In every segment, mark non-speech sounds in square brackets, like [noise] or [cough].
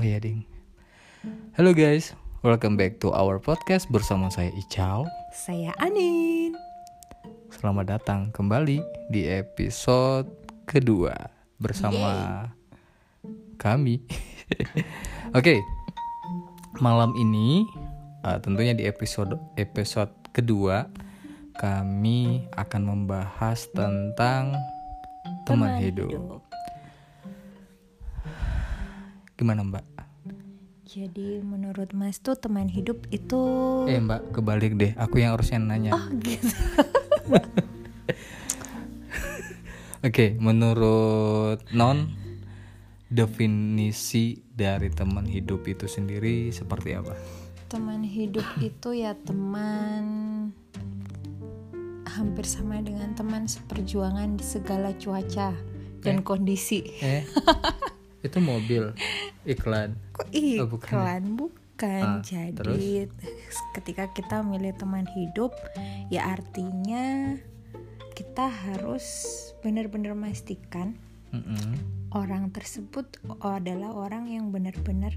Oh ya ding. Halo guys, welcome back to our podcast bersama saya Ical. Saya Anin. Selamat datang kembali di episode kedua bersama kami. [laughs] Oke, malam ini uh, tentunya di episode episode kedua kami akan membahas tentang teman, hidup. Gimana Mbak? Jadi menurut Mas tuh teman hidup itu Eh Mbak, kebalik deh. Aku yang harusnya nanya. Oh gitu. [laughs] Oke, menurut Non definisi dari teman hidup itu sendiri seperti apa? teman hidup itu ya teman hampir sama dengan teman seperjuangan di segala cuaca dan kondisi. Eh, itu mobil [laughs] iklan. Kok Oh, bukan ya? iklan bukan. Ah, Jadi [laughs] ketika kita milih teman hidup ya artinya kita harus benar-benar memastikan Mm-mm. orang tersebut adalah orang yang benar-benar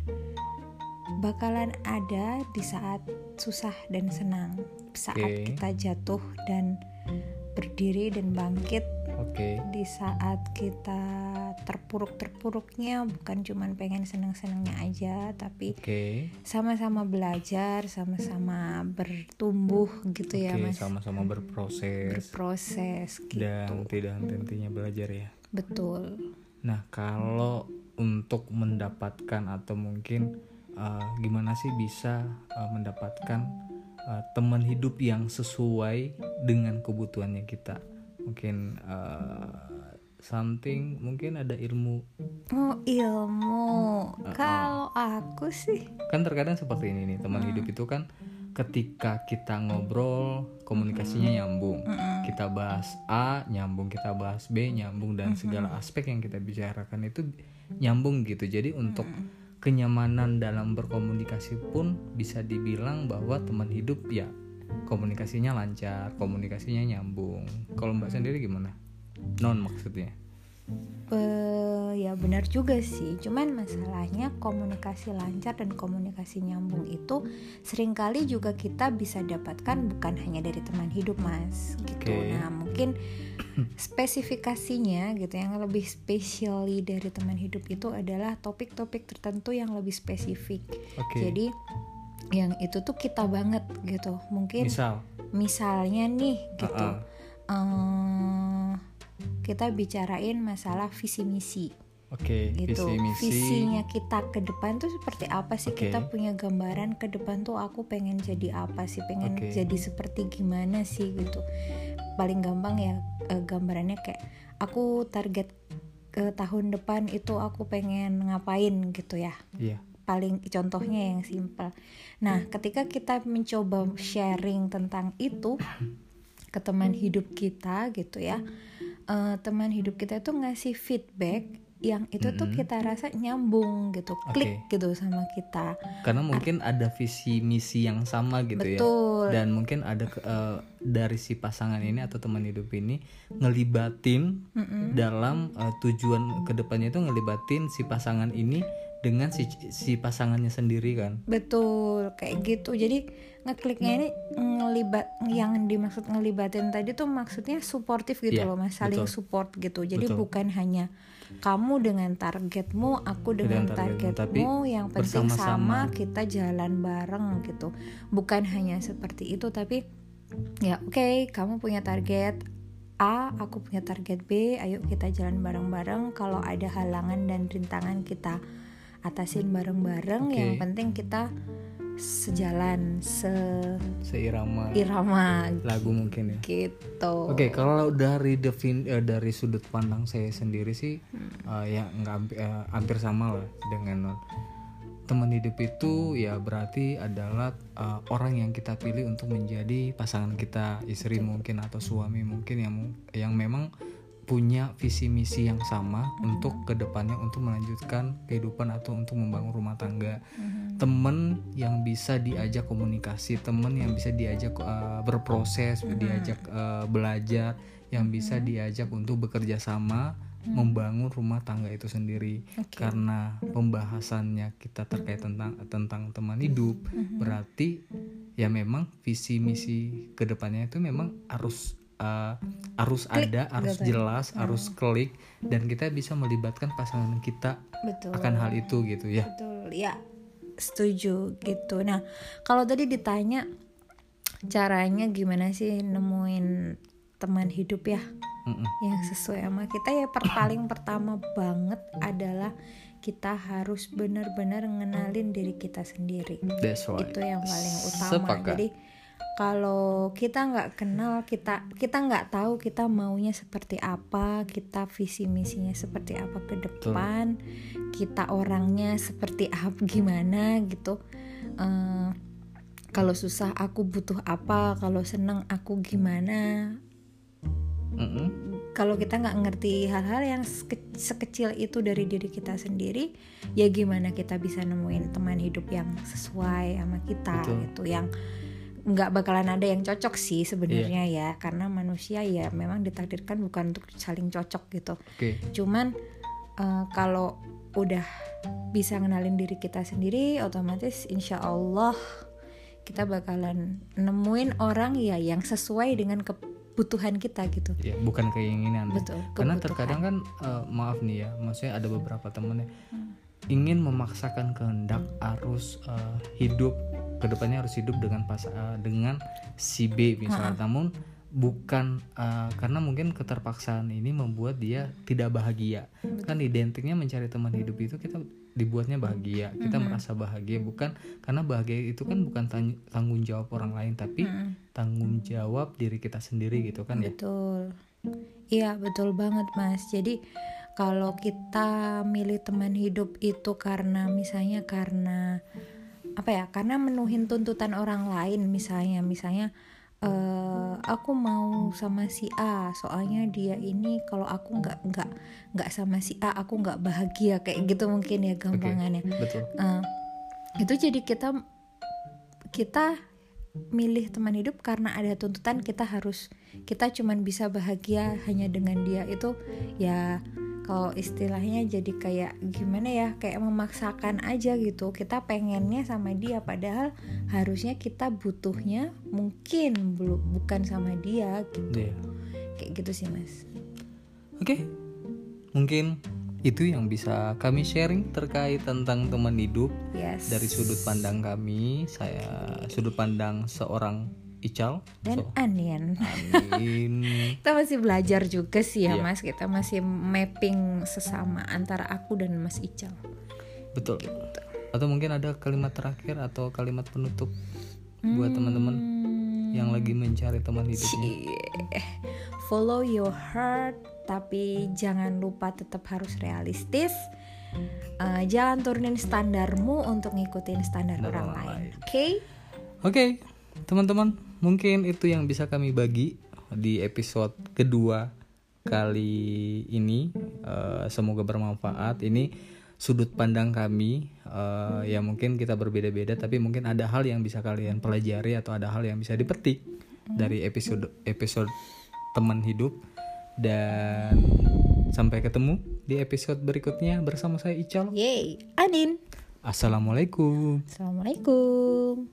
bakalan ada di saat susah dan senang, saat Oke. kita jatuh dan berdiri dan bangkit, Oke. di saat kita terpuruk-terpuruknya bukan cuman pengen senang-senangnya aja, tapi sama-sama belajar, sama-sama bertumbuh gitu ya, Oke, Mas. sama-sama berproses Berproses gitu. dan tidak henti-hentinya belajar ya. Betul. Nah, kalau untuk mendapatkan atau mungkin uh, gimana sih bisa uh, mendapatkan uh, teman hidup yang sesuai dengan kebutuhannya kita? Mungkin uh, something, mungkin ada ilmu. Oh, ilmu. Kalau aku sih Kan terkadang seperti ini nih, teman hidup itu kan ketika kita ngobrol komunikasinya nyambung. Kita bahas A nyambung, kita bahas B nyambung dan segala aspek yang kita bicarakan itu nyambung gitu. Jadi untuk kenyamanan dalam berkomunikasi pun bisa dibilang bahwa teman hidup ya komunikasinya lancar, komunikasinya nyambung. Kalau Mbak sendiri gimana? Non maksudnya. Eh, ya benar juga sih cuman masalahnya komunikasi lancar dan komunikasi nyambung itu sering kali juga kita bisa dapatkan bukan hanya dari teman hidup mas gitu Oke. nah mungkin spesifikasinya gitu yang lebih spesiali dari teman hidup itu adalah topik-topik tertentu yang lebih spesifik Oke. jadi yang itu tuh kita banget gitu mungkin Misal, misalnya nih gitu Uh-uh. eh, kita bicarain masalah visi misi oke, gitu visi misi. visinya kita ke depan tuh seperti apa sih Oke. kita punya gambaran ke depan tuh aku pengen jadi apa sih pengen Oke. jadi seperti gimana sih gitu paling gampang ya eh, gambarannya kayak aku target ke tahun depan itu aku pengen ngapain gitu ya Iya. Paling contohnya yang simpel. Nah, ketika kita mencoba sharing tentang itu ke teman hidup kita gitu ya, eh, teman hidup kita itu ngasih feedback yang itu tuh Mm-mm. kita rasa nyambung gitu, klik gitu sama kita. Karena mungkin ada visi misi yang sama gitu ya. Betul. dan mungkin ada ke- eh, dari si pasangan ini atau teman hidup ini ngelibatin dalam eh, tujuan ke depannya itu ngelibatin si pasangan ini dengan si si pasangannya sendiri kan Betul, kayak gitu. Jadi ngekliknya ini ngelibat yang dimaksud ngelibatin tadi tuh maksudnya suportif gitu Iya, loh, Mas, saling betul. support gitu. Jadi Betul. bukan hanya kamu dengan targetmu, aku dengan Dengan targetmu, tapi yang penting sama kita jalan bareng gitu. Bukan hanya seperti itu, tapi ya oke, kamu punya target A, aku punya target B, ayo kita jalan bareng-bareng. Kalau ada halangan dan rintangan kita atasin bareng-bareng. Oke. Yang penting kita sejalan, seirama seirama lagu mungkin ya gitu. Oke, kalau dari defin eh, dari sudut pandang saya sendiri sih Hmm. eh, ya nggak hampir, eh, hampir sama lah dengan non. Teman hidup itu ya berarti adalah eh, orang yang kita pilih untuk menjadi pasangan kita, istri mungkin atau suami mungkin yang yang memang punya visi misi yang sama untuk ke depannya untuk melanjutkan kehidupan atau untuk membangun rumah tangga. Temen yang bisa diajak komunikasi temen yang bisa diajak uh, berproses diajak uh, belajar yang bisa diajak untuk bekerja sama membangun rumah tangga itu sendiri. Oke. karena pembahasannya kita terkait tentang tentang teman hidup berarti ya memang visi misi ke depannya itu memang harus uh, harus ada harus gitu ya. jelas harus klik dan kita bisa melibatkan pasangan kita betul. akan hal itu gitu ya. Betul ya setuju gitu. Nah kalau tadi ditanya caranya gimana sih nemuin teman hidup ya? Yang sesuai sama kita ya paling pertama banget adalah kita harus benar-benar ngenalin diri kita sendiri. That's right. Itu yang paling utama. Sepakat. jadi kalau kita nggak kenal kita kita nggak tahu kita maunya seperti apa kita visi misinya seperti apa ke depan kita orangnya seperti [laughs] apa gimana gitu. Eh, kalau susah aku butuh apa kalau seneng aku gimana. Kalau kita nggak ngerti hal-hal yang seke- sekecil itu dari diri kita sendiri ya gimana kita bisa nemuin teman hidup yang sesuai sama kita Betul. gitu yang nggak bakalan ada yang cocok sih sebenarnya Iya. ya karena manusia ya memang ditakdirkan bukan untuk saling cocok gitu oke cuman eh, kalau udah bisa ngenalin diri kita sendiri otomatis insya Allah kita bakalan nemuin orang ya yang sesuai dengan kebutuhan kita gitu ya bukan keinginan ya. betul karena kebutuhan. terkadang kan eh, maaf nih ya maksudnya ada beberapa temen ya Hmm. ingin memaksakan kehendak harus eh, hidup ke depannya harus hidup dengan pas eh, dengan si B misalnya. Namun bukan eh, karena mungkin keterpaksaan ini membuat dia tidak bahagia. Kan identiknya mencari teman hidup itu kita dibuatnya bahagia kita merasa bahagia. Bukan karena bahagia itu kan bukan tang- tanggung jawab orang lain tapi Mm-mm. tanggung jawab diri kita sendiri gitu kan ya. Betul. Iya, betul banget, Mas. Jadi kalau kita milih teman hidup itu karena misalnya karena apa ya? Karena menuhin tuntutan orang lain misalnya, misalnya eh aku mau sama si A, soalnya dia ini kalau aku nggak nggak nggak sama si A, aku nggak bahagia kayak gitu mungkin ya gampangannya. betul Eh, itu jadi kita kita milih teman hidup karena ada tuntutan kita harus kita cuman bisa bahagia hanya dengan dia itu ya kalau istilahnya jadi kayak gimana ya kayak memaksakan aja gitu. Kita pengennya sama dia padahal harusnya kita butuhnya mungkin belum bukan sama dia gitu. Iya. kayak gitu sih mas. Oke, mungkin itu yang bisa kami sharing terkait tentang teman hidup yes. dari sudut pandang kami. Saya sudut pandang seorang Ical. dan So, Anian amin. [laughs] kita masih belajar juga sih ya Iya. mas kita masih mapping sesama antara aku dan mas Ical Betul. Atau mungkin ada kalimat terakhir atau kalimat penutup buat teman-teman yang lagi mencari teman hidupnya. Cie. follow your heart tapi jangan lupa tetap harus realistis Eh, jangan turunin standarmu untuk ngikutin standar orang lain lain. oke Oke, teman-teman, mungkin itu yang bisa kami bagi di episode kedua kali ini. Eh, semoga bermanfaat. Ini sudut pandang kami. eh, ya mungkin kita berbeda-beda, tapi mungkin ada hal yang bisa kalian pelajari atau ada hal yang bisa dipetik dari episode episode teman hidup. Dan sampai ketemu di episode berikutnya bersama saya Ical. yay Anin Assalamualaikum. assalamualaikum